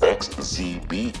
www.xzbn.net.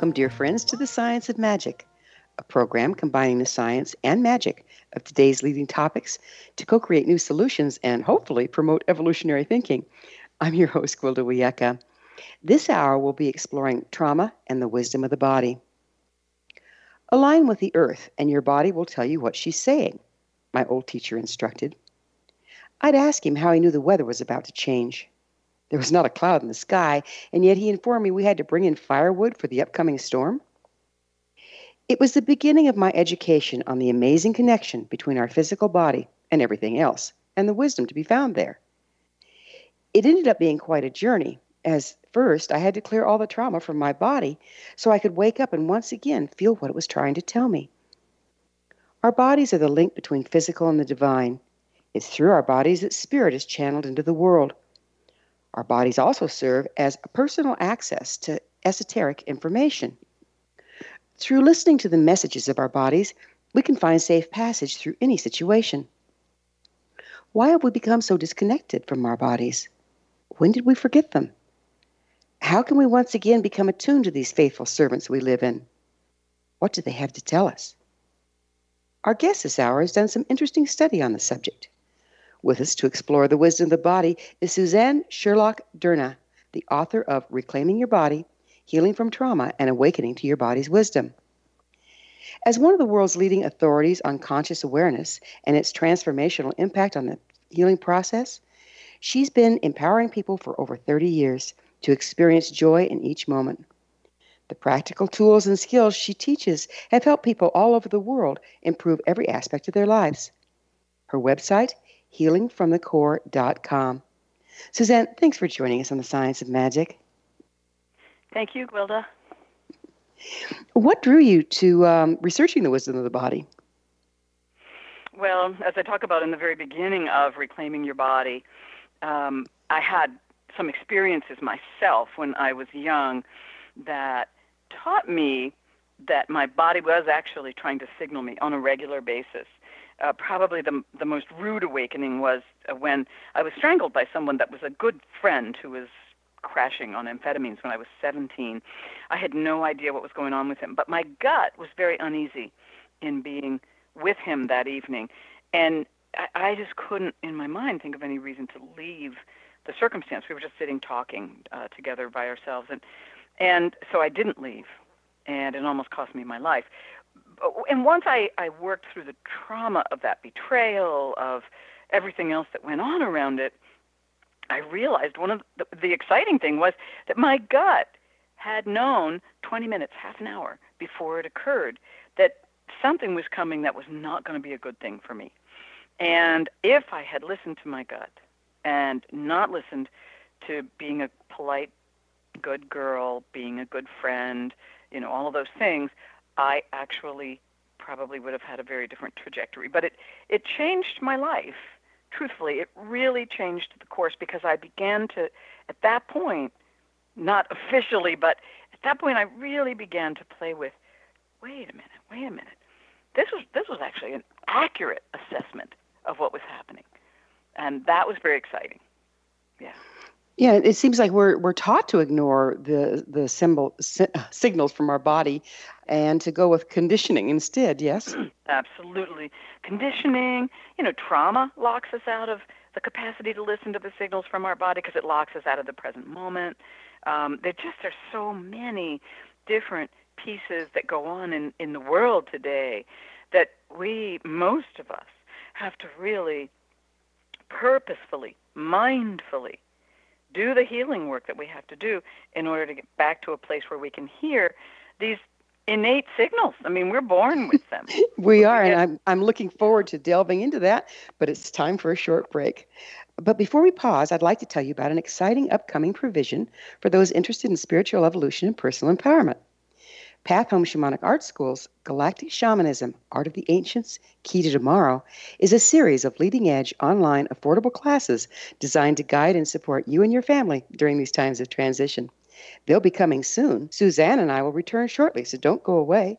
Welcome, dear friends, to the Science of Magic, a program combining the science and magic of today's leading topics to co create new solutions and hopefully promote evolutionary thinking. I'm your host, Gwilda Wiyaka. This hour we'll be exploring trauma and the wisdom of the body. Align with the earth, and your body will tell you what she's saying, my old teacher instructed. I'd ask him how he knew the weather was about to change. There was not a cloud in the sky, and yet he informed me we had to bring in firewood for the upcoming storm. It was the beginning of my education on the amazing connection between our physical body and everything else, and the wisdom to be found there. It ended up being quite a journey, as first I had to clear all the trauma from my body so I could wake up and once again feel what it was trying to tell me. Our bodies are the link between physical and the divine. It's through our bodies that spirit is channeled into the world. Our bodies also serve as a personal access to esoteric information. Through listening to the messages of our bodies, we can find safe passage through any situation. Why have we become so disconnected from our bodies? When did we forget them? How can we once again become attuned to these faithful servants we live in? What do they have to tell us? Our guest this hour has done some interesting study on the subject. With us to explore the wisdom of the body is Suzanne Sherlock Durna, the author of Reclaiming Your Body Healing from Trauma and Awakening to Your Body's Wisdom. As one of the world's leading authorities on conscious awareness and its transformational impact on the healing process, she's been empowering people for over 30 years to experience joy in each moment. The practical tools and skills she teaches have helped people all over the world improve every aspect of their lives. Her website, healingfromthecore.com. Suzanne, thanks for joining us on the Science of Magic. Thank you, Gwilda. What drew you to um, researching the wisdom of the body? Well, as I talk about in the very beginning of Reclaiming Your Body, um, I had some experiences myself when I was young that taught me that my body was actually trying to signal me on a regular basis. Uh, probably the the most rude awakening was uh, when I was strangled by someone that was a good friend who was crashing on amphetamines when I was 17. I had no idea what was going on with him, but my gut was very uneasy in being with him that evening, and I, I just couldn't, in my mind, think of any reason to leave the circumstance. We were just sitting talking uh, together by ourselves, and and so I didn't leave, and it almost cost me my life. Uh, and once I, I worked through the trauma of that betrayal, of everything else that went on around it, I realized one of the, the exciting thing was that my gut had known 20 minutes, half an hour before it occurred, that something was coming that was not going to be a good thing for me. And if I had listened to my gut and not listened to being a polite, good girl, being a good friend, you know, all of those things, I actually probably would have had a very different trajectory. But it, it changed my life. Truthfully, it really changed the course because I began to, at that point, not officially, but at that point, I really began to play with. Wait a minute. Wait a minute. This was this was actually an accurate assessment of what was happening, and that was very exciting. Yeah. Yeah, it seems like we're we're taught to ignore the the symbol si- signals from our body, and to go with conditioning instead. Yes. Absolutely. Conditioning, you know, trauma locks us out of the capacity to listen to the signals from our body because it locks us out of the present moment. Um, there just are so many different pieces that go on in, in the world today that we, most of us, have to really purposefully, mindfully do the healing work that we have to do in order to get back to a place where we can hear these innate signals. I mean, we're born with them. we are, and I'm, I'm looking forward to delving into that, but it's time for a short break. But before we pause, I'd like to tell you about an exciting upcoming provision for those interested in spiritual evolution and personal empowerment. Path Home Shamanic Art School's Galactic Shamanism Art of the Ancients Key to Tomorrow is a series of leading edge online affordable classes designed to guide and support you and your family during these times of transition. They'll be coming soon. Suzanne and I will return shortly, so don't go away.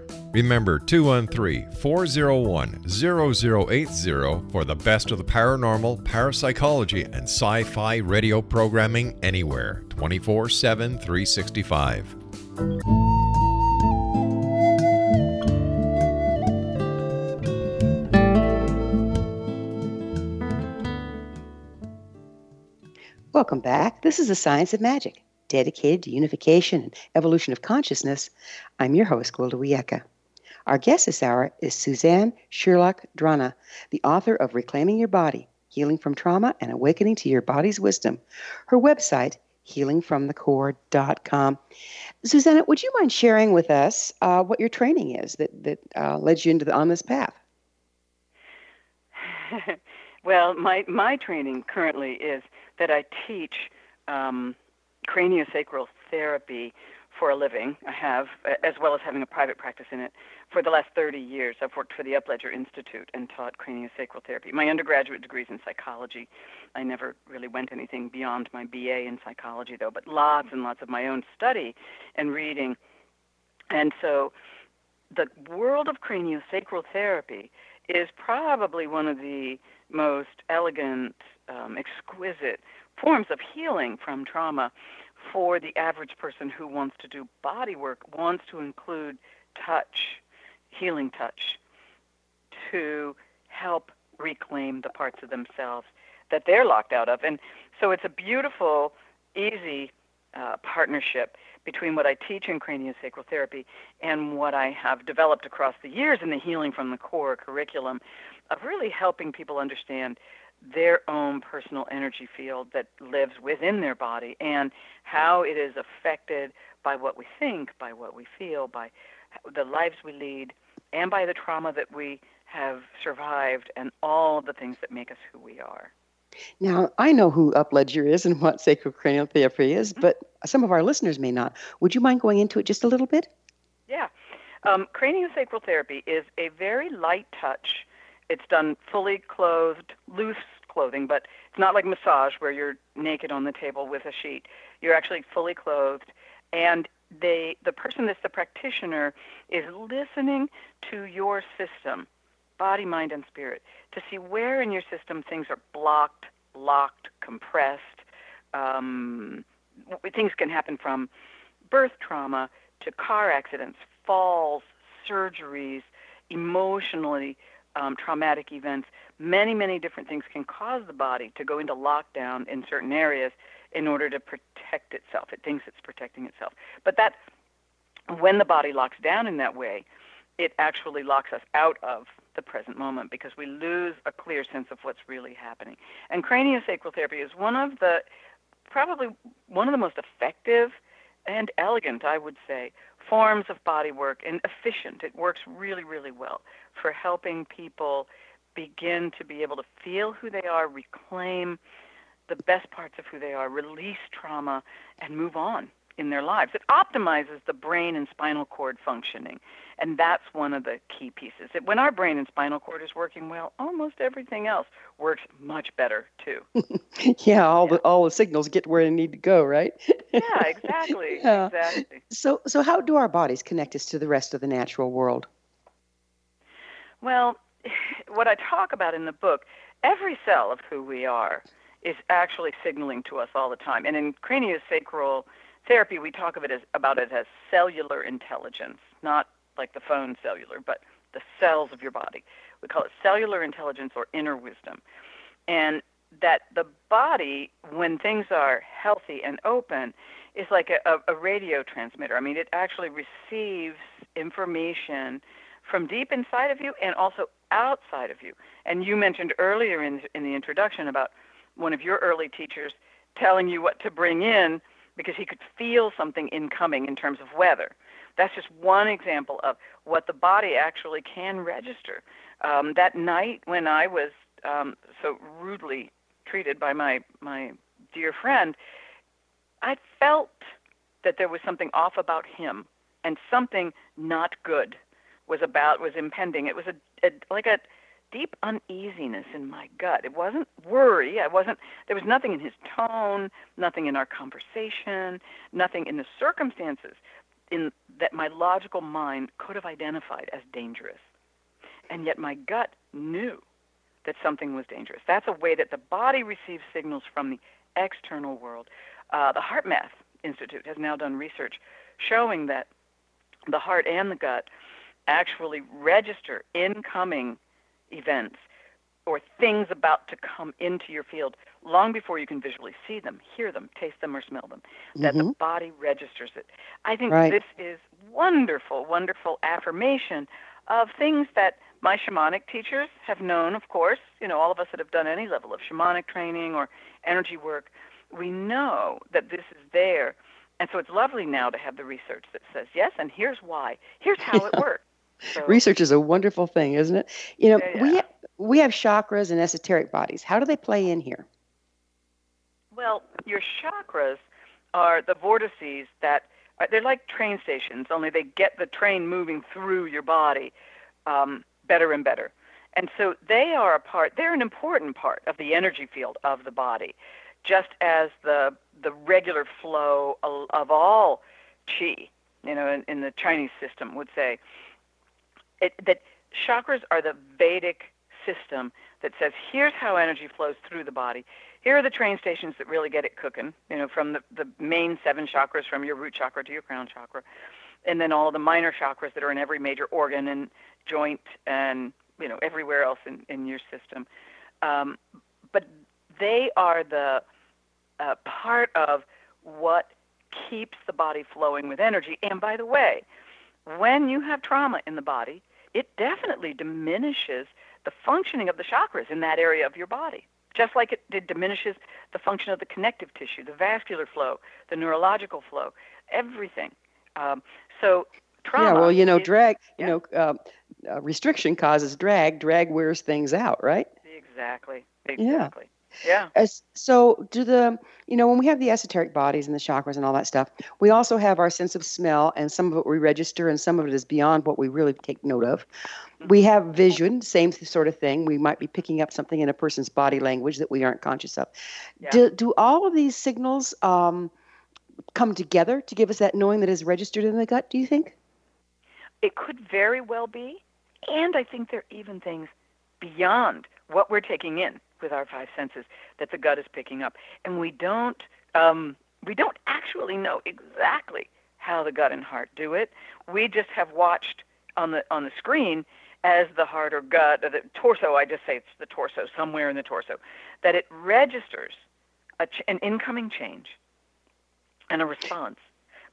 Remember 213 401 0080 for the best of the paranormal, parapsychology, and sci fi radio programming anywhere 24 7 365. Welcome back. This is the Science of Magic, dedicated to unification and evolution of consciousness. I'm your host, Gwilda Wiyaka. Our guest this hour is Suzanne Sherlock Drana, the author of Reclaiming Your Body, Healing from Trauma and Awakening to Your Body's Wisdom. Her website, healingfromthecore.com. Susanna, would you mind sharing with us uh, what your training is that, that uh, led you into the, on this path? well, my, my training currently is that I teach um, craniosacral therapy for a living. I have, as well as having a private practice in it. For the last 30 years, I've worked for the Upledger Institute and taught craniosacral therapy. My undergraduate degree is in psychology. I never really went anything beyond my BA in psychology, though, but lots and lots of my own study and reading. And so the world of craniosacral therapy is probably one of the most elegant, um, exquisite forms of healing from trauma for the average person who wants to do body work, wants to include touch, healing touch, to help reclaim the parts of themselves that they're locked out of. And so it's a beautiful, easy uh, partnership between what I teach in craniosacral therapy and what I have developed across the years in the Healing from the Core curriculum of really helping people understand their own personal energy field that lives within their body and how it is affected by what we think, by what we feel, by the lives we lead, and by the trauma that we have survived and all the things that make us who we are. Now, I know who Upledger is and what sacrocranial therapy is, but some of our listeners may not. Would you mind going into it just a little bit? Yeah. Um, craniosacral therapy is a very light touch. It's done fully clothed, loose clothing, but it's not like massage where you're naked on the table with a sheet. You're actually fully clothed, and they, the person that's the practitioner is listening to your system, body, mind, and spirit, to see where in your system things are blocked, locked, compressed. Um, things can happen from birth trauma to car accidents, falls, surgeries, emotionally um, traumatic events. Many, many different things can cause the body to go into lockdown in certain areas in order to protect itself. It thinks it's protecting itself. But that, when the body locks down in that way, it actually locks us out of the present moment because we lose a clear sense of what's really happening. And craniosacral therapy is one of the, probably one of the most effective and elegant, I would say, forms of body work and efficient. It works really, really well for helping people begin to be able to feel who they are, reclaim the best parts of who they are, release trauma, and move on in their lives. It optimizes the brain and spinal cord functioning. And that's one of the key pieces. When our brain and spinal cord is working well, almost everything else works much better too. yeah, all yeah. the all the signals get where they need to go, right? yeah, exactly. yeah. Exactly. So so how do our bodies connect us to the rest of the natural world? Well, what I talk about in the book, every cell of who we are is actually signaling to us all the time. And in craniosacral therapy, we talk of it as, about it as cellular intelligence, not like the phone cellular, but the cells of your body. We call it cellular intelligence or inner wisdom. And that the body, when things are healthy and open, is like a, a radio transmitter. I mean, it actually receives information from deep inside of you and also outside of you. And you mentioned earlier in, in the introduction about one of your early teachers telling you what to bring in because he could feel something incoming in terms of weather. That's just one example of what the body actually can register. Um, that night when I was um, so rudely treated by my my dear friend, I felt that there was something off about him and something not good was about was impending. It was a, a like a deep uneasiness in my gut. It wasn't worry. I wasn't. There was nothing in his tone, nothing in our conversation, nothing in the circumstances in that my logical mind could have identified as dangerous. And yet my gut knew that something was dangerous. That's a way that the body receives signals from the external world. Uh, the HeartMath Institute has now done research showing that the heart and the gut actually register incoming events or things about to come into your field long before you can visually see them, hear them, taste them, or smell them. That mm-hmm. the body registers it. I think right. this is wonderful, wonderful affirmation of things that my shamanic teachers have known, of course. You know, all of us that have done any level of shamanic training or energy work, we know that this is there. And so it's lovely now to have the research that says, yes, and here's why. Here's how it works. So, Research is a wonderful thing, isn't it? You know, yeah, yeah. we we have chakras and esoteric bodies. How do they play in here? Well, your chakras are the vortices that Uh, They're like train stations, only they get the train moving through your body um, better and better. And so they are a part. They're an important part of the energy field of the body, just as the the regular flow of, of all chi, you know, in, in the Chinese system would say. It, that chakras are the Vedic system that says here's how energy flows through the body. Here are the train stations that really get it cooking, you know, from the, the main seven chakras, from your root chakra to your crown chakra, and then all of the minor chakras that are in every major organ and joint and, you know, everywhere else in, in your system. Um, but they are the uh, part of what keeps the body flowing with energy. And by the way, when you have trauma in the body, it definitely diminishes the functioning of the chakras in that area of your body. Just like it, it diminishes the function of the connective tissue, the vascular flow, the neurological flow, everything. Um, so trauma. yeah, well, you know, is- drag, you know, uh, uh, restriction causes drag. Drag wears things out, right? Exactly. Exactly. Yeah. As, so, do the, you know, when we have the esoteric bodies and the chakras and all that stuff, we also have our sense of smell, and some of it we register, and some of it is beyond what we really take note of. We have vision, same sort of thing. We might be picking up something in a person's body language that we aren't conscious of. Yeah. Do, do all of these signals um, come together to give us that knowing that is registered in the gut, do you think? It could very well be. And I think there are even things beyond what we're taking in with our five senses that the gut is picking up. And we don't um, we don't actually know exactly how the gut and heart do it. We just have watched on the on the screen as the heart or gut or the torso. I just say it's the torso, somewhere in the torso, that it registers ch- an incoming change and a response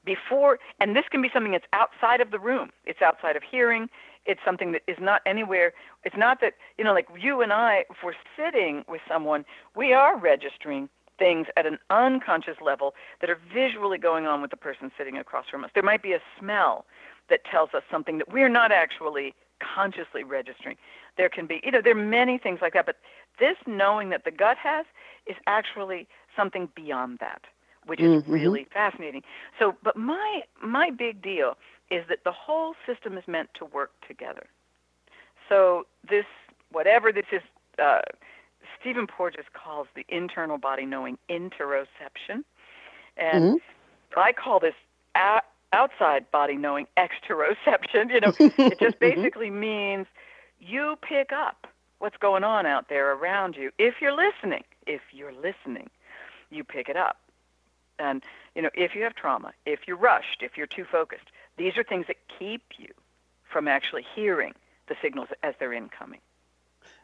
before and this can be something that's outside of the room it's outside of hearing it's something that is not anywhere it's not that you know like you and i if we're sitting with someone we are registering things at an unconscious level that are visually going on with the person sitting across from us there might be a smell that tells us something that we're not actually consciously registering there can be you know there are many things like that but this knowing that the gut has is actually something beyond that which is Mhm. really fascinating. So, but my my big deal is that the whole system is meant to work together. So this, whatever this is, uh, Stephen Porges calls the internal body knowing interoception, and I call this a- outside body knowing exteroception. You know, it just basically means you pick up what's going on out there around you. If you're listening, if you're listening, you pick it up. And, you know, if you have trauma, if you're rushed, if you're too focused, these are things that keep you from actually hearing the signals as they're incoming.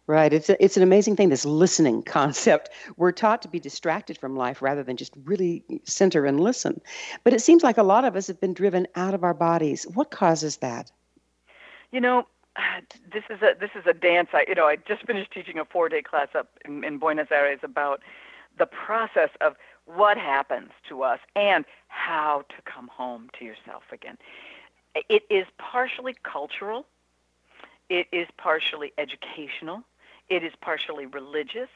Right. It's a, it's an amazing thing. This listening concept. We're taught to be distracted from life rather than just really center and listen. But it seems like a lot of us have been driven out of our bodies. What causes that? You know, this is a this is a dance. I you know I just finished teaching a four day class up in, in Buenos Aires about the process of what happens to us and how to come home to yourself again. It is partially cultural. It is partially educational. It is partially religious.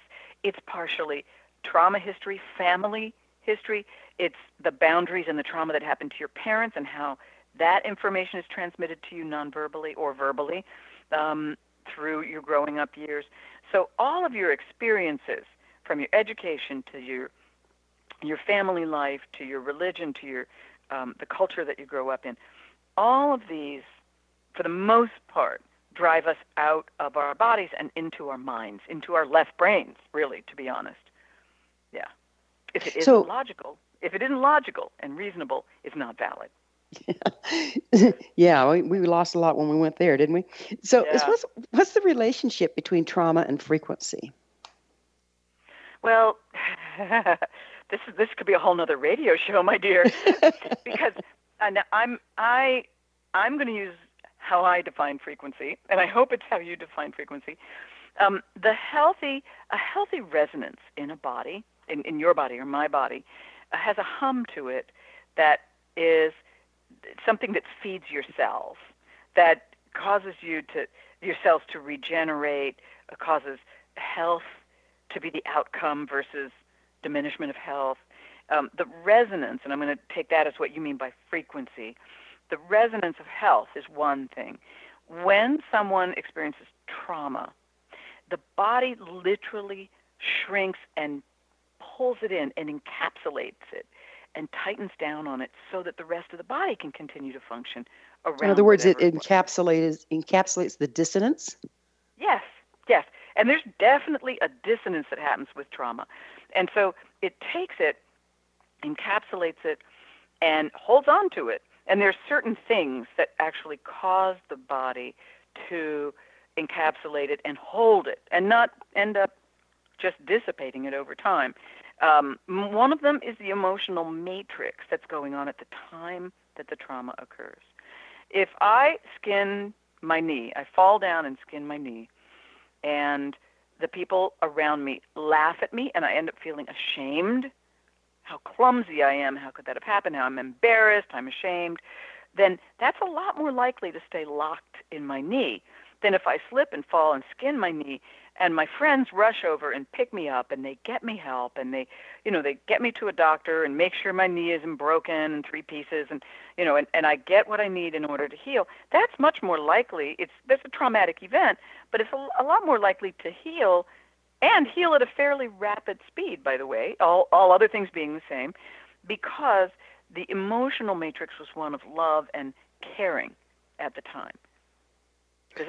It's partially trauma history, family history. It's the boundaries and the trauma that happened to your parents and how that information is transmitted to you nonverbally or verbally um, through your growing up years. So all of your experiences, from your education to your your family life to your religion to your um, the culture that you grow up in, all of these, for the most part, drive us out of our bodies and into our minds, into our left brains. Really, to be honest, yeah. If it isn't So- logical, if it isn't logical and reasonable, it's not valid. yeah, we, we lost a lot when we went there, didn't we? So, Yeah. what's, what's the relationship between trauma and frequency? Well, this is this could be a whole nother radio show, my dear, because and I'm I I'm going to use how I define frequency, and I hope it's how you define frequency. Um, the healthy a healthy resonance in a body, in, in your body or my body, uh, has a hum to it that is something that feeds your cells, that causes you to your cells to regenerate, uh, causes health to be the outcome versus diminishment of health. um, the resonance, and I'm going to take that as what you mean by frequency. The resonance of health is one thing. When someone experiences trauma, the body literally shrinks and pulls it in and encapsulates it and tightens down on it so that the rest of the body can continue to function around. In other words, it encapsulates encapsulates the dissonance. Yes, yes. And there's definitely a dissonance that happens with trauma. And so it takes it, encapsulates it, and holds on to it. And there's certain things that actually cause the body to encapsulate it and hold it and not end up just dissipating it over time. Um, one of them is the emotional matrix that's going on at the time that the trauma occurs. If I skin my knee, I fall down and skin my knee, and the people around me laugh at me, and I end up feeling ashamed. How clumsy I am. How could that have happened? How I'm embarrassed. I'm ashamed. Then that's a lot more likely to stay locked in my knee than if I slip and fall and skin my knee and my friends rush over and pick me up and they get me help and they you know they get me to a doctor and make sure my knee isn't broken in three pieces and you know and, and i get what i need in order to heal that's much more likely it's that's a traumatic event but it's a, a lot more likely to heal and heal at a fairly rapid speed by the way all all other things being the same because the emotional matrix was one of love and caring at the time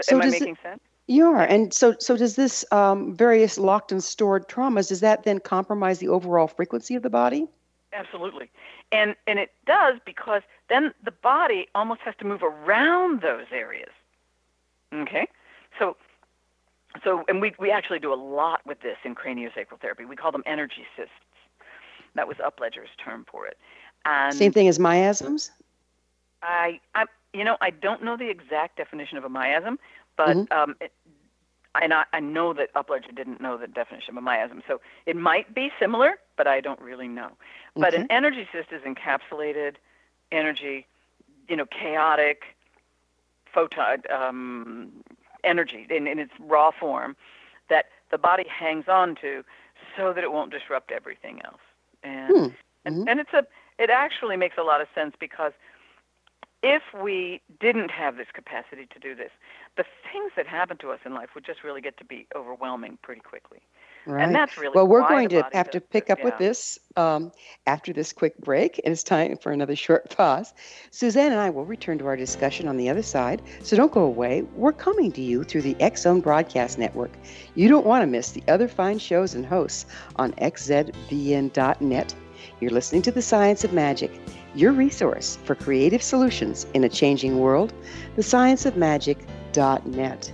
So am i does it- making sense You are, and so so does this um, various locked and stored traumas? Does that then compromise the overall frequency of the body? Absolutely. And and it does because then the body almost has to move around those areas. Okay? So so and we we actually do a lot with this in craniosacral therapy. We call them energy cysts. That was Upledger's term for it. And Same thing as miasms. I I you know, I don't know the exact definition of a miasm, but Mhm. um it, and I, I know that Upledger didn't know the definition of a miasm, so it might be similar, but I don't really know. But an energy cyst is encapsulated energy, you know, chaotic photon um, energy in, in its raw form that the body hangs on to so that it won't disrupt everything else. And Hmm. and, Mhm. and it's a it actually makes a lot of sense because if we didn't have this capacity to do this, the things that happen to us in life would just really get to be overwhelming pretty quickly. Right. And that's really well, we're going to have to pick up with this um, after this quick break, and it's time for another short pause. Suzanne and I will return to our discussion on the other side, so don't go away. We're coming to you through the X Zone Broadcast Network. You don't want to miss the other fine shows and hosts on xzbn.net. You're listening to The Science of Magic, your resource for creative solutions in a changing world. TheScienceOfMagic.net.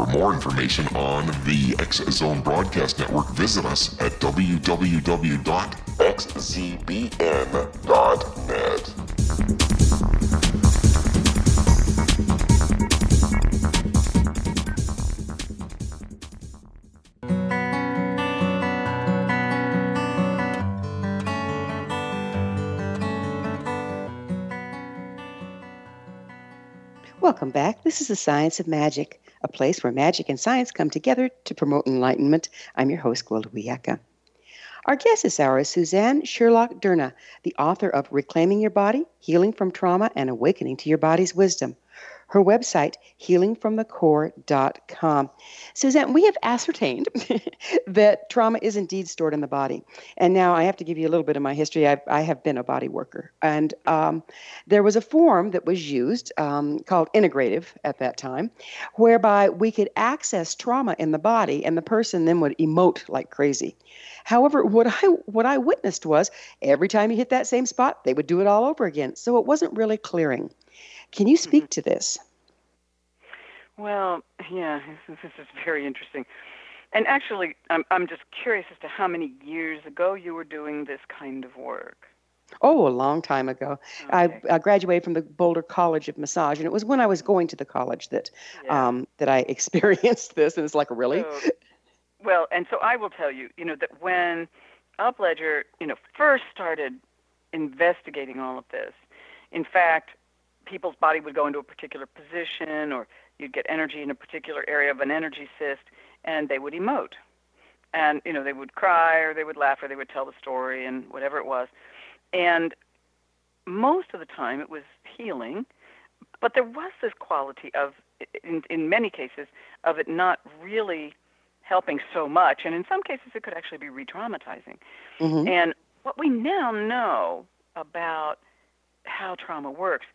For more information on the X Zone Broadcast Network, visit us at www.xzbn.net. Welcome back. This is the Science of Magic, a place where magic and science come together to promote enlightenment. I'm your host, Gwilda Wiyaka. Our guest this hour is Suzanne Scurlock-Durana, the author of Reclaiming Your Body, Healing from Trauma, and Awakening to Your Body's Wisdom. Her website, healingfromthecore.com. Suzanne, we have ascertained that trauma is indeed stored in the body. And now I have to give you a little bit of my history. I've, I have been a body worker. And um, there was a form that was used um, called integrative at that time, whereby we could access trauma in the body and the person then would emote like crazy. However, what I what I witnessed was every time you hit that same spot, they would do it all over again. So it wasn't really clearing. Can you speak to this? Well, yeah, this, this is very interesting. And actually, I'm, I'm just curious as to how many years ago you were doing this kind of work. Oh, a long time ago. Okay. I, I graduated from the Boulder College of Massage, and it was when I was going to the college that Yeah. um, that I experienced this. And it's like, really? So- well, and so I will tell you, you know, that when Upledger, you know, first started investigating all of this, in fact, people's body would go into a particular position, or you'd get energy in a particular area of an energy cyst, and they would emote. And, you know, they would cry, or they would laugh, or they would tell the story, and whatever it was. And most of the time it was healing, but there was this quality of, in, in many cases, of it not really helping so much. And in some cases, it could actually be re traumatizing. hmm And what we now know about how trauma works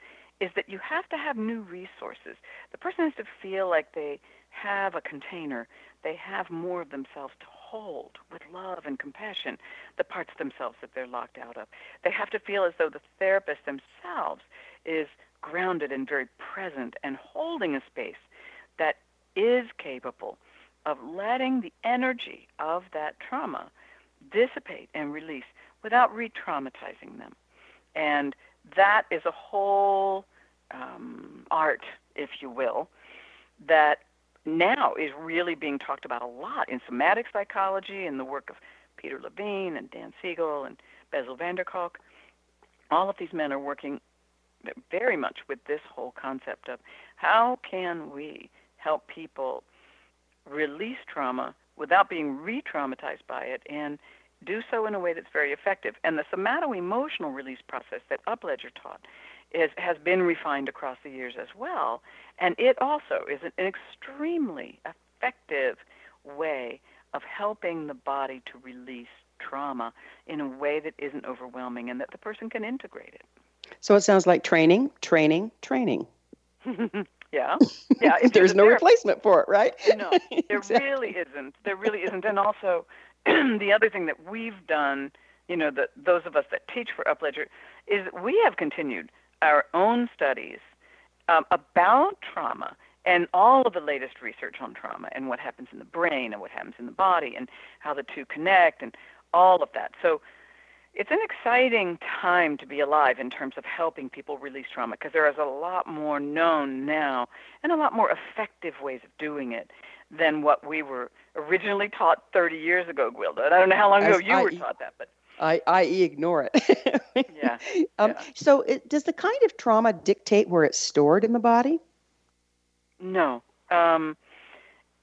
is that you have to have new resources. The person has to feel like they have a container, they have more of themselves to hold with love and compassion the parts of themselves that they're locked out of. They have to feel as though the therapist themselves is grounded and very present and holding a space that is capable of letting the energy of that trauma dissipate and release without re traumatizing them. And that is a whole um, art, if you will, that now is really being talked about a lot in somatic psychology and the work of Peter Levine and Dan Siegel and Bessel van der Kolk. All of these men are working very much with this whole concept of how can we help people release trauma without being re-traumatized by it and do so in a way that's very effective. And the somato-emotional release process that Upledger taught is, has been refined across the years as well. And it also is an, an extremely effective way of helping the body to release trauma in a way that isn't overwhelming and that the person can integrate it. So it sounds like training, training, training. yeah. Yeah. There's no therapist. replacement for it, right? No, there Exactly. really isn't. There really isn't. And also, the other thing that we've done, you know, that those of us that teach for Upledger, is we have continued our own studies um, about trauma and all of the latest research on trauma and what happens in the brain and what happens in the body and how the two connect and all of that. So it's an exciting time to be alive in terms of helping people release trauma because there is a lot more known now and a lot more effective ways of doing it than what we were originally taught 30 years ago, Gwilda. And I don't know how long ago As you were I- taught that, but I, i.e., ignore it. yeah. Um, yeah. So, it, does the kind of trauma dictate where it's stored in the body? No. Um,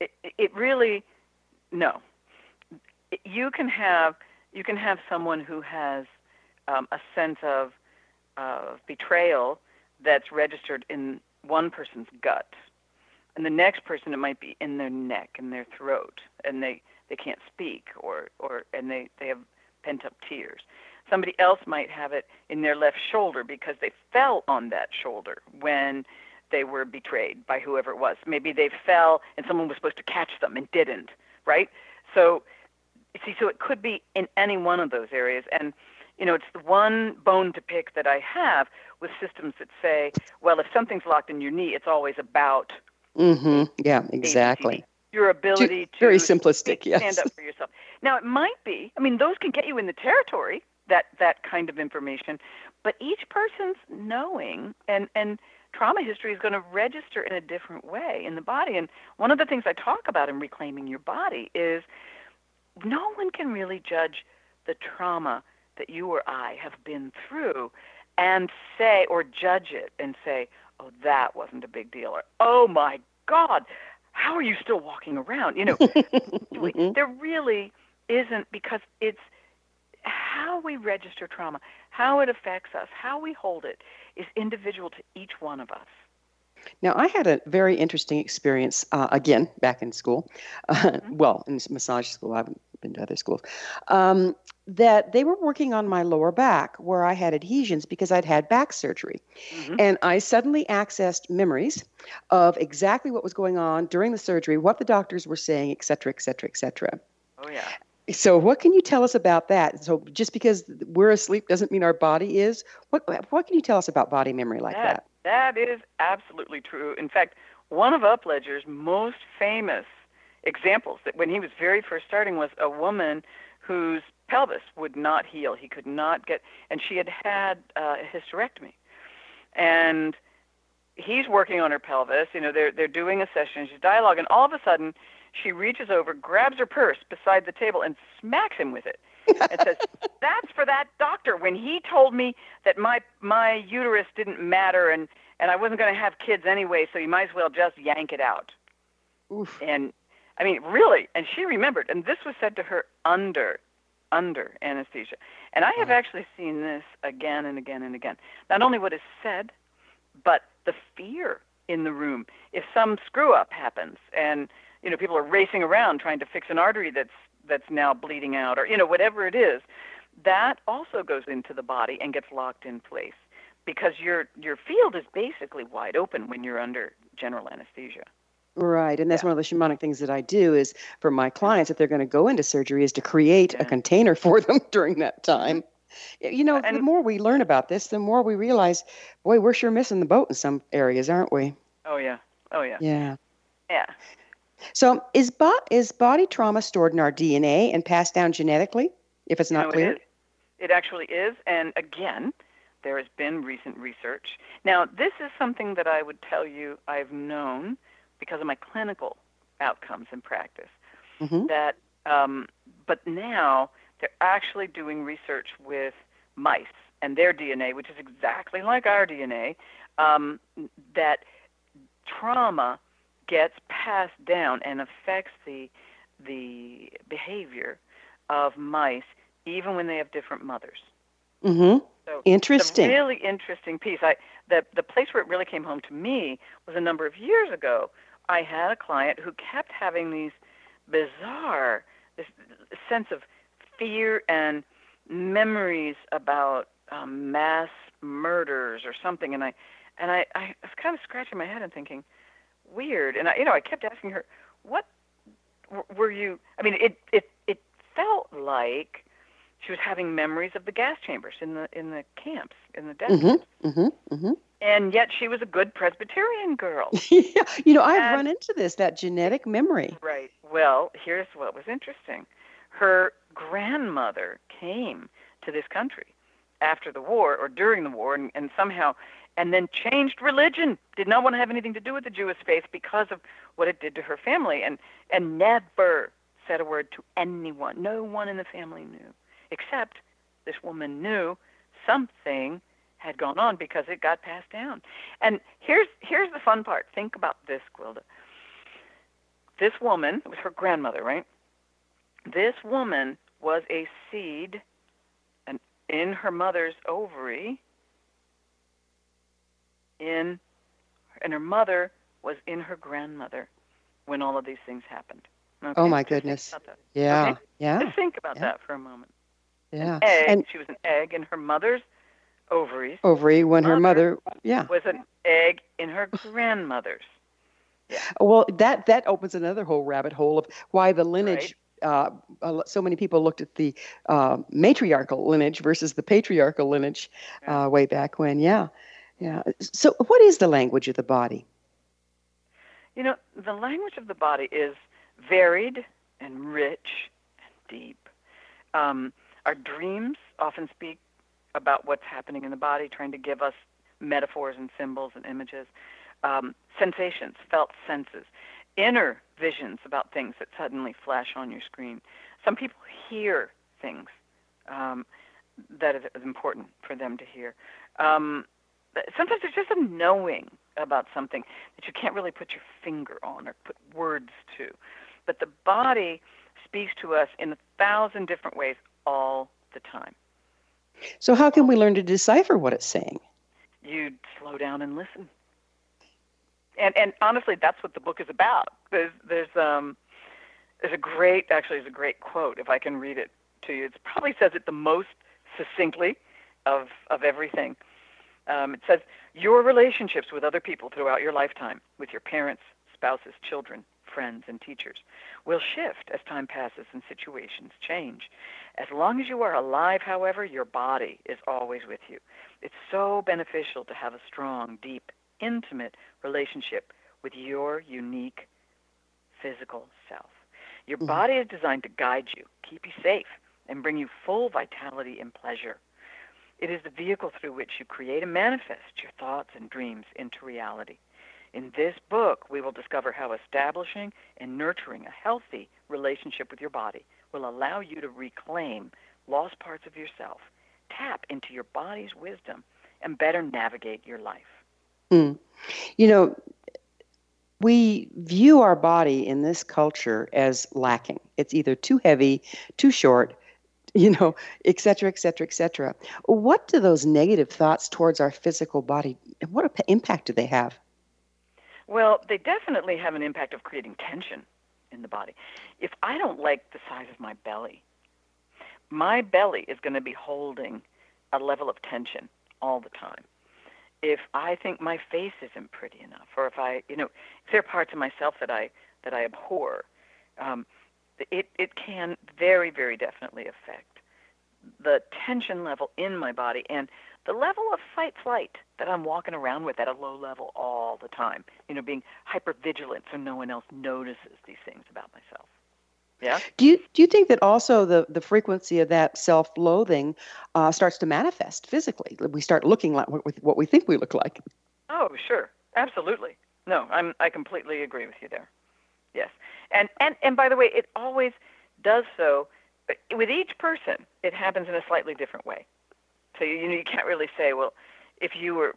it, it really, no. You can have you can have someone who has um, a sense of of betrayal that's registered in one person's gut, and the next person it might be in their neck and their throat, and they they can't speak or or and they they have pent up tears. Somebody else might have it in their left shoulder because they fell on that shoulder when they were betrayed by whoever it was. Maybe they fell and someone was supposed to catch them and didn't, right? So, see, so it could be in any one of those areas. And, you know, it's the one bone to pick that I have with systems that say, well, if something's locked in your knee, it's always about Mm-hmm. Yeah, exactly. Your ability to Very simplistic, yes. stand up for yourself. Now, it might be. I mean, those can get you in the territory. That that kind of information, but each person's knowing and and trauma history is going to register in a different way in the body. And one of the things I talk about in reclaiming your body is no one can really judge the trauma that you or I have been through and say or judge it and say, "Oh, that wasn't a big deal," or "Oh my God, how are you still walking around?" You know, Mhm. there really isn't because it's how we register trauma, how it affects us, how we hold it is individual to each one of us. Now, I had a very interesting experience uh, again back in school. Uh, Mm-hmm. well, in massage school, I haven't been to other schools. Um, that they were working on my lower back where I had adhesions because I'd had back surgery. Mhm. And I suddenly accessed memories of exactly what was going on during the surgery, what the doctors were saying, et cetera, et cetera, et cetera. Oh yeah. So, what can you tell us about that? So, just because we're asleep doesn't mean our body is. What What can you tell us about body memory like that? That is absolutely true. In fact, one of Upledger's most famous examples that when he was very first starting was a woman whose pelvis would not heal. He could not get, and she had had uh, a hysterectomy, and he's working on her pelvis. You know, they're they're doing a session. She's dialogue, and all of a sudden, she reaches over, grabs her purse beside the table, and smacks him with it. And says, "That's for that doctor when he told me that my my uterus didn't matter and and I wasn't going to have kids anyway, so you might as well just yank it out." Oof. And I mean, really, and she remembered, and this was said to her under under anesthesia. And I have mm-hmm. actually seen this again and again and again. Not only what is said, but the fear in the room. If some screw up happens and you know people are racing around trying to fix an artery that's that's now bleeding out or you know whatever it is, that also goes into the body and gets locked in place because your your field is basically wide open when you're under general anesthesia. Right, and that's one of the shamanic things that I do is for my clients if they're going to go into surgery is to create a container for them during that time. Mm-hmm. You know, the more we learn about this, the more we realize, boy, we're sure missing the boat in some areas, aren't we? Oh yeah. Oh yeah. Yeah. Yeah. So is bo- is body trauma stored in our DNA and passed down genetically if it's You not know, clear? It, it actually is, and again, there has been recent research. Now, this is something that I would tell you I've known because of my clinical outcomes in practice. Mhm. That, um, but now they're actually doing research with mice and their DNA, which is exactly like our DNA. Um, that trauma gets passed down and affects the the behavior of mice even when they have different mothers. Mm-hmm. So Interesting. It's a really interesting piece. I the the place where it really came home to me was a number of years ago. I had a client who kept having these bizarre this sense of fear and memories about um, mass murders or something, and I and I, I was kind of scratching my head and thinking, weird. And I, you know, I kept asking her, what were you? I mean, it it it felt like she was having memories of the gas chambers in the in the camps in the desert, Mm-hmm. Mm-hmm. Mm-hmm. and yet she was a good Presbyterian girl. yeah. You know, I've And- run into this that genetic memory. Right. Well, here's what was interesting. Her grandmother came to this country after the war or during the war and, and somehow and then changed religion. Did not want to have anything to do with the Jewish faith because of what it did to her family and and never said a word to anyone. No one in the family knew. Except this woman knew something had gone on because it got passed down. And here's here's the fun part. Think about this, Gwilda this woman, it was her grandmother, right? This woman was a seed and in her mother's ovary in and her mother was in her grandmother when all of these things happened. Okay? Oh my goodness. Yeah. Okay? Yeah. Just think about Yeah. that for a moment. Yeah. Egg, And she was an egg in her mother's ovaries ovary when her mother mother yeah. was an egg in her grandmother's. Yeah. Well, that that opens another whole rabbit hole of why the lineage. Uh, so many people looked at the uh, matriarchal lineage versus the patriarchal lineage uh, way back when. Yeah, yeah. So, what is the language of the body? You know, the language of the body is varied and rich and deep. Um, our dreams often speak about what's happening in the body, trying to give us metaphors and symbols and images. Um, sensations, felt senses, inner visions about things that suddenly flash on your screen. Some people hear things um, that is important for them to hear. Um, sometimes there's just a knowing about something that you can't really put your finger on or put words to. But the body speaks to us in a thousand different ways all the time. So, how can we learn to decipher what it's saying? You slow down and listen. And and honestly, that's what the book is about. There's there's um there's a great actually there's a great quote if I can read it to you. It probably says it the most succinctly of of everything. Um, it says your relationships with other people throughout your lifetime, with your parents, spouses, children, friends, and teachers, will shift as time passes and situations change. As long as you are alive, however, your body is always with you. It's so beneficial to have a strong, deep, intimate relationship with your unique physical self. Your Mhm. body is designed to guide you, keep you safe, and bring you full vitality and pleasure. It is the vehicle through which you create and manifest your thoughts and dreams into reality. In this book, we will discover how establishing and nurturing a healthy relationship with your body will allow you to reclaim lost parts of yourself, tap into your body's wisdom, and better navigate your life. Mm. You know, we view our body in this culture as lacking. It's either too heavy, too short, you know, et cetera, et cetera, et cetera. What do those negative thoughts towards our physical body, what impact do they have? Well, they definitely have an impact of creating tension in the body. If I don't like the size of my belly, my belly is going to be holding a level of tension all the time. If I think my face isn't pretty enough, or if I, you know, if there are parts of myself that I that I abhor, um, it it can very very definitely affect the tension level in my body and the level of fight flight that I'm walking around with at a low level all the time. You know, being hyper vigilant so no one else notices these things about myself. Yeah. Do you do you think that also the the frequency of that self-loathing uh, starts to manifest physically? We start looking like what we, what we think we look like. Oh, sure. Absolutely. No, I'm I completely agree with you there. Yes. And and and by the way, it always does so with each person. It happens in a slightly different way. So you, you know you can't really say, well, if you were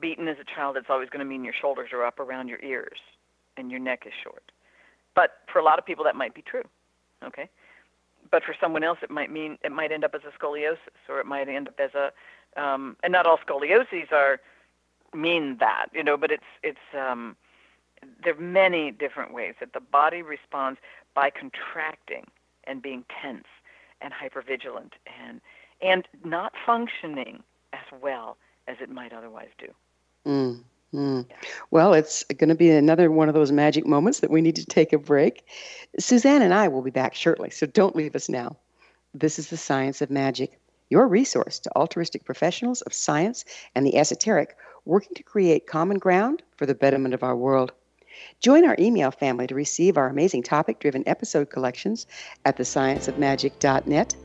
beaten as a child, it's always going to mean your shoulders are up around your ears and your neck is short. But for a lot of people, that might be true. Okay. But for someone else, it might mean it might end up as a scoliosis, or it might end up as a, um, and not all scolioses are mean that, you know. But it's it's um, there are many different ways that the body responds by contracting and being tense and hypervigilant and and not functioning as well as it might otherwise do. Mm, mm. Well, it's going to be another one of those magic moments that we need to take a break. Suzanne and I will be back shortly, so don't leave us now. This is the Science of Magic, your resource to altruistic professionals of science and the esoteric working to create common ground for the betterment of our world. Join our email family to receive our amazing topic driven episode collections at thescienceofmagic.net.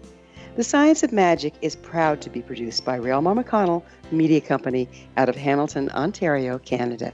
The Science of Magic is proud to be produced by Realmar McConnell Media Company out of Hamilton, Ontario, Canada.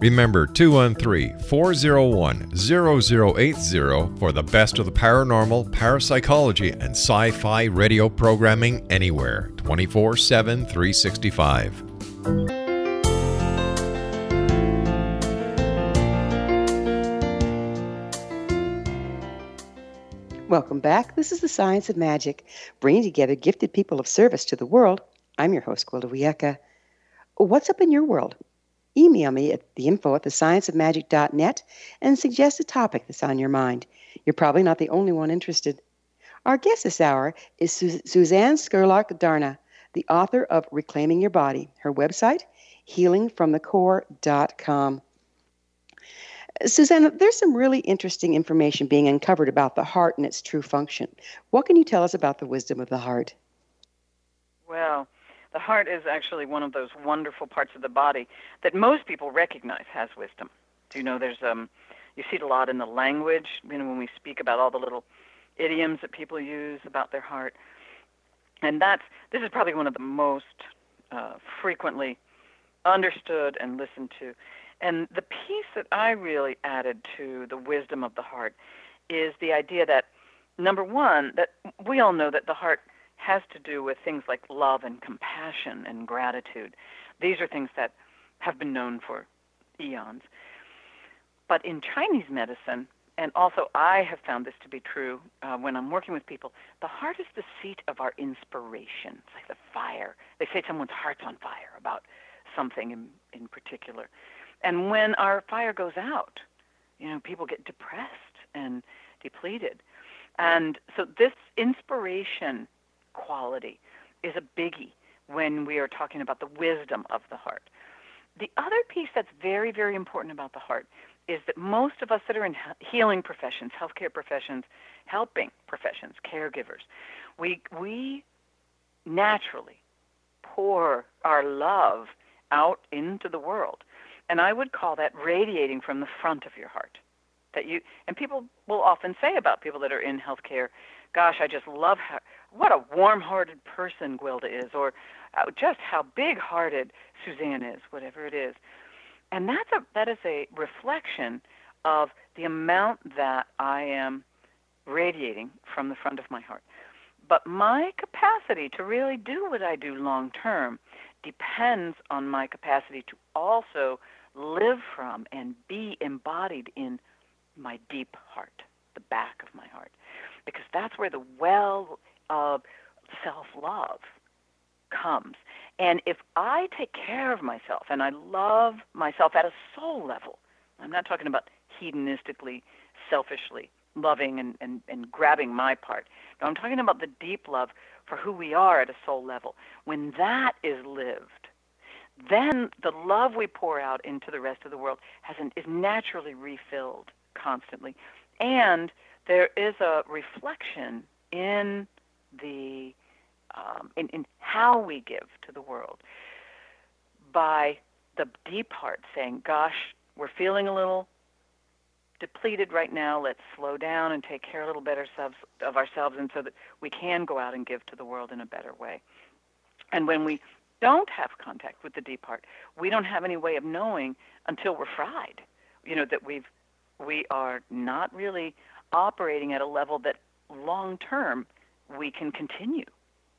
Remember 213 401 0080 for the best of the paranormal, parapsychology, and sci fi radio programming anywhere 24 7 365. Welcome back. This is the Science of Magic, bringing together gifted people of service to the world. I'm your host, Gwilda Wiyaka. What's up in your world? Email me at the info at thescienceofmagic.net and suggest a topic that's on your mind. You're probably not the only one interested. Our guest this hour is Su- Suzanne Scurlock-Durana, the author of Reclaiming Your Body. Her website, healingfromthecore.com. Suzanne, there's some really interesting information being uncovered about the heart and its true function. What can you tell us about the wisdom of the heart? Well, the heart is actually one of those wonderful parts of the body that most people recognize has wisdom. Do you know there's um you see it a lot in the language, you know, when we speak about all the little idioms that people use about their heart. And that's this is probably one of the most uh, frequently understood and listened to. And the piece that I really added to the wisdom of the heart is the idea that number one, that we all know that the heart has to do with things like love and compassion and gratitude. These are things that have been known for eons. But in Chinese medicine, and also I have found this to be true uh, when I'm working with people, the heart is the seat of our inspiration. It's like the fire. They say someone's heart's on fire about something in, in particular. And when our fire goes out, you know, people get depressed and depleted. And so this inspiration quality is a biggie when we are talking about the wisdom of the heart. The other piece that's very, very important about the heart is that most of us that are in healing professions, healthcare professions, helping professions, caregivers, we we naturally pour our love out into the world. And I would call that radiating from the front of your heart. That you and people will often say about people that are in healthcare, gosh, I just love what a warm-hearted person Gwilda is or uh, just how big-hearted Suzanne is, whatever it is and that's a that is a reflection of the amount that I am radiating from the front of my heart. But my capacity to really do what I do long term depends on my capacity to also live from and be embodied in my deep heart, the back of my heart. Because that's where the well of self love comes. And if I take care of myself and I love myself at a soul level, I'm not talking about hedonistically, selfishly loving and, and, and grabbing my part. No, I'm talking about the deep love for who we are at a soul level. When that is lived, then the love we pour out into the rest of the world has an, is naturally refilled constantly. And there is a reflection in the um, in, in how we give to the world by the deep heart saying, Gosh, we're feeling a little depleted right now. Let's slow down and take care a little better of ourselves, and so that we can go out and give to the world in a better way. And when we don't have contact with the deep heart, we don't have any way of knowing until we're fried. You know that we've we are not really operating at a level that long term we can continue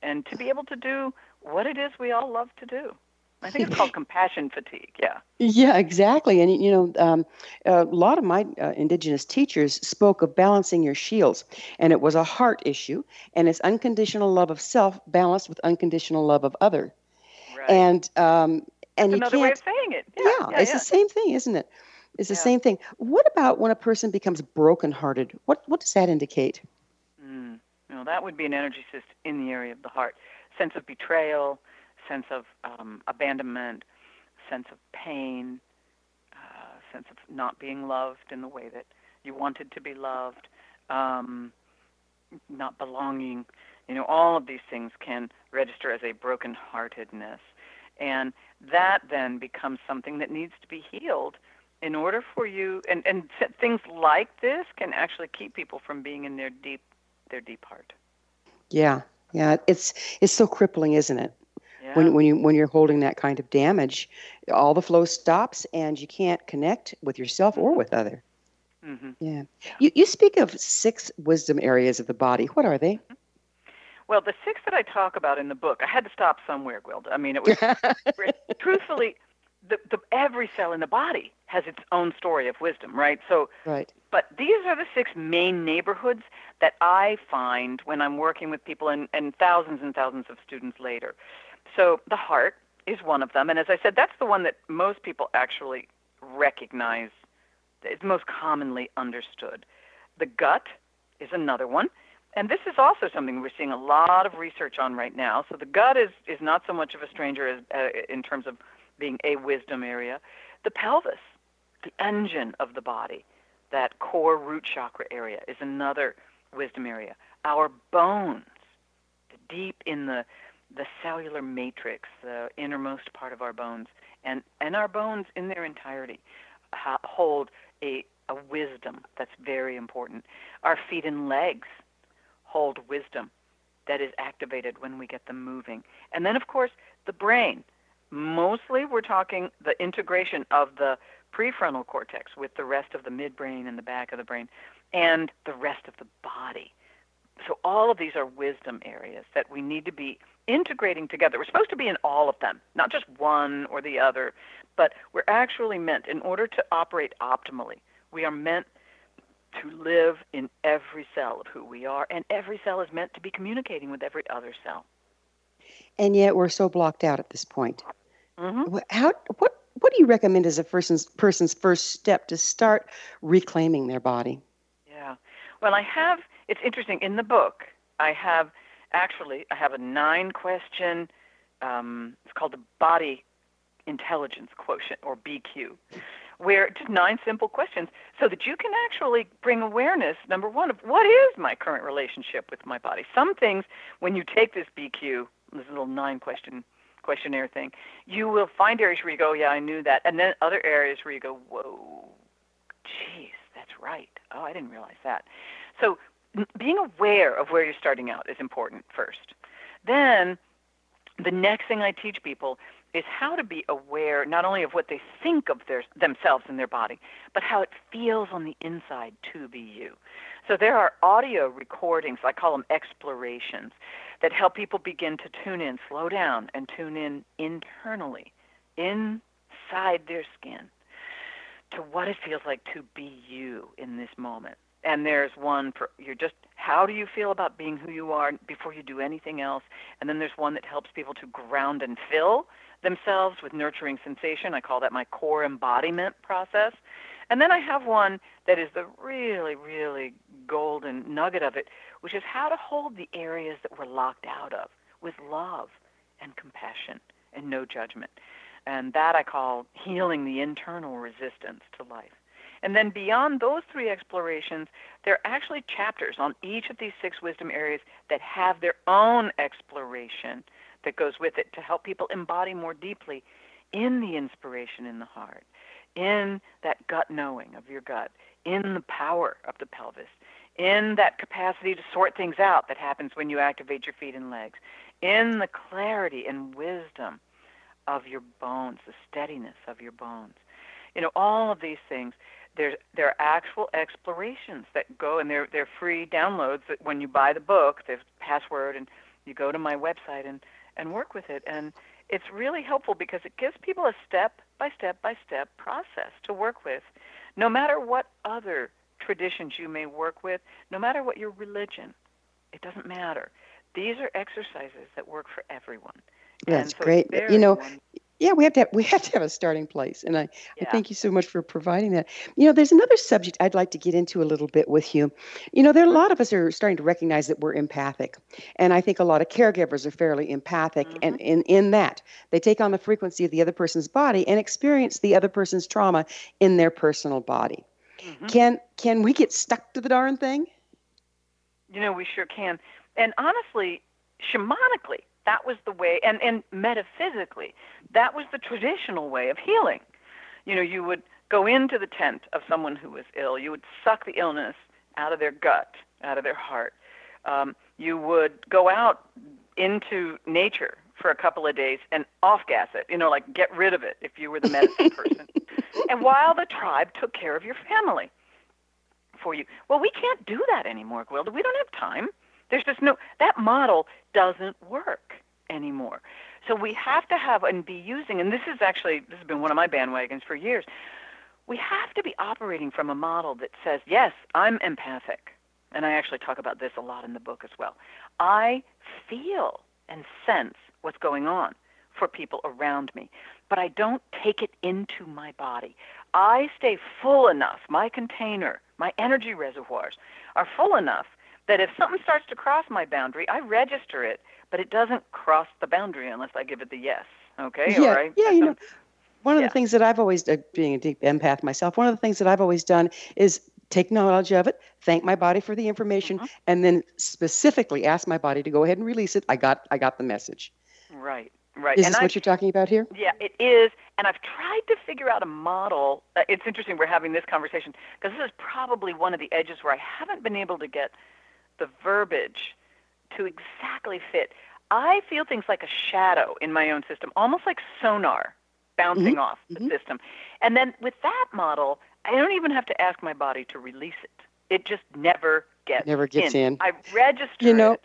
and to be able to do what it is we all love to do. I think it's called compassion fatigue. Yeah. Yeah, exactly. And you know, um, a lot of my uh, indigenous teachers spoke of balancing your shields, and it was a heart issue, and it's unconditional love of self balanced with unconditional love of other. Right. And um, and That's you another can't. way of saying it. Yeah, yeah, yeah, it's yeah. the same thing, isn't it? It's the Yeah. same thing. What about when a person becomes brokenhearted? What what does that indicate? Know, that would be an energy system in the area of the heart. Sense of betrayal, sense of um, abandonment, sense of pain, uh, sense of not being loved in the way that you wanted to be loved, um, not belonging. You know, all of these things can register as a brokenheartedness. And that then becomes something that needs to be healed in order for you and, and things like this can actually keep people from being in their deep their deep heart. Yeah, yeah. It's it's so crippling, isn't it? Yeah. When when you when you're holding that kind of damage, all the flow stops, and you can't connect with yourself or with other. hmm Yeah. You you speak of six wisdom areas of the body. What are they? Well, the six that I talk about in the book, I had to stop somewhere, Gwilda. I mean, it was truthfully, the, the every cell in the body has its own story of wisdom, right? So, right. but these are the six main neighborhoods that I find when I'm working with people and, and thousands and thousands of students later. So the heart is one of them, and as I said, that's the one that most people actually recognize. It's most commonly understood. The gut is another one. and this is also something we're seeing a lot of research on right now. So the gut is is not so much of a stranger as uh, in terms of being a wisdom area. The pelvis, the engine of the body, that core root chakra area is another wisdom area. Our bones, deep in the the cellular matrix, the innermost part of our bones, and and our bones in their entirety ha- hold a a wisdom that's very important. Our feet and legs hold wisdom that is activated when we get them moving. And then, of course, the brain. Mostly, we're talking the integration of the prefrontal cortex with the rest of the midbrain and the back of the brain and the rest of the body. So, all of these are wisdom areas that we need to be integrating together. We're supposed to be in all of them, not just one or the other, but we're actually meant, in order to operate optimally, we are meant to live in every cell of who we are, and every cell is meant to be communicating with every other cell. And yet we're so blocked out at this point. Mm-hmm. How what what do you recommend as a person's person's first step to start reclaiming their body? Yeah. Well, I have. It's interesting in the book. I have actually I have a nine question. Um, it's called the Body Intelligence Quotient or BQ, where just nine simple questions so that you can actually bring awareness. Number one of what is my current relationship with my body. Some things when you take this BQ, this little nine question questionnaire thing, you will find areas where you go, yeah, I knew that, and then other areas where you go, whoa, geez, that's right. Oh, I didn't realize that. So being aware of where you're starting out is important first. Then the next thing I teach people is how to be aware not only of what they think of their, themselves and their body, but how it feels on the inside to be you. So there are audio recordings, I call them explorations, that help people begin to tune in, slow down, and tune in internally, inside their skin, to what it feels like to be you in this moment. And there's one for you're just how do you feel about being who you are before you do anything else? And then there's one that helps people to ground and fill themselves with nurturing sensation. I call that my core embodiment process. And then I have one that is the really, really golden nugget of it, which is how to hold the areas that we're locked out of with love and compassion and no judgment. And that I call healing the internal resistance to life. And then beyond those three explorations, there are actually chapters on each of these six wisdom areas that have their own exploration that goes with it to help people embody more deeply in the inspiration in the heart, in that gut knowing of your gut, in the power of the pelvis, in that capacity to sort things out that happens when you activate your feet and legs, in the clarity and wisdom of your bones, the steadiness of your bones. You know, all of these things there's there are actual explorations that go and they're they're free downloads that when you buy the book there's password and you go to my website and and work with it and it's really helpful because it gives people a step by step by step process to work with. No matter what other traditions you may work with no matter what your religion it doesn't matter. These are exercises that work for everyone. That's And so great. You know, Yeah, we have to have, we have to have a starting place, and I, I thank you so much for providing that. You know, there's another subject I'd like to get into a little bit with you. You know, there are a lot of us are starting to recognize that we're empathic, and I think a lot of caregivers are fairly empathic, and mm-hmm. in in that they take on the frequency of the other person's body and experience the other person's trauma in their personal body. Mm-hmm. Can can we get stuck to the darn thing? You know, we sure can. And honestly, shamanically, that was the way, and, and metaphysically, that was the traditional way of healing. You know, you would go into the tent of someone who was ill, you would suck the illness out of their gut, out of their heart. Um, you would go out into nature for a couple of days and off gas it, you know, like get rid of it if you were the medicine person. And while the tribe took care of your family for you. Well, we can't do that anymore, Gwilda. We don't have time. There's just no, that model doesn't work anymore. So we have to have and be using, and this is actually, this has been one of my bandwagons for years. We have to be operating from a model that says, yes, I'm empathic. And I actually talk about this a lot in the book as well. I feel and sense what's going on for people around me, but I don't take it into my body. I stay full enough, my container, my energy reservoirs are full enough that if something starts to cross my boundary, I register it, but it doesn't cross the boundary unless I give it the yes. Okay? Yeah, I, yeah, you know, one of Yeah. the things that I've always, uh, being a deep empath myself, one of the things that I've always done is take knowledge of it, thank my body for the information, Mm-hmm. and then specifically ask my body to go ahead and release it. I got, I got the message. Right, right. Is and this I, what you're talking about here? Yeah, it is. And I've tried to figure out a model. Uh, it's interesting we're having this conversation because this is probably one of the edges where I haven't been able to get the verbiage to exactly fit. I feel things like a shadow in my own system, almost like sonar bouncing Mm-hmm. off the system. And then with that model, I don't even have to ask my body to release it. It just never gets Never gets in. I register You know, it.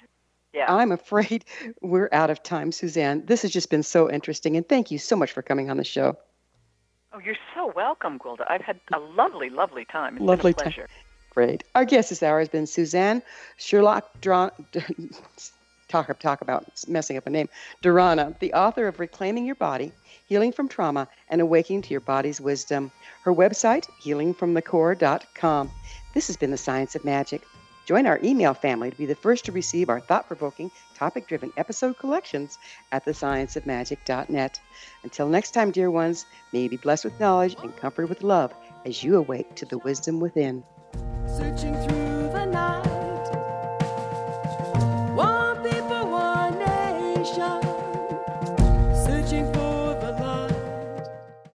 Yeah. I'm afraid we're out of time, Suzanne. This has just been so interesting, and thank you so much for coming on the show. Oh, you're so welcome, Gwilda. I've had a lovely, lovely time. It's Lovely been a time. Great. Our guest this hour has been Suzanne Sherlock Dra- talk talk about messing up a name. Durana, the author of Reclaiming Your Body, Healing from Trauma, and Awakening to Your Body's Wisdom. Her website, healingfromthecore.com. This has been the Science of Magic. Join our email family to be the first to receive our thought-provoking, topic-driven episode collections at thescienceofmagic.net. Until next time, dear ones, may you be blessed with knowledge and comforted with love as you awake to the wisdom within. Searching through the night.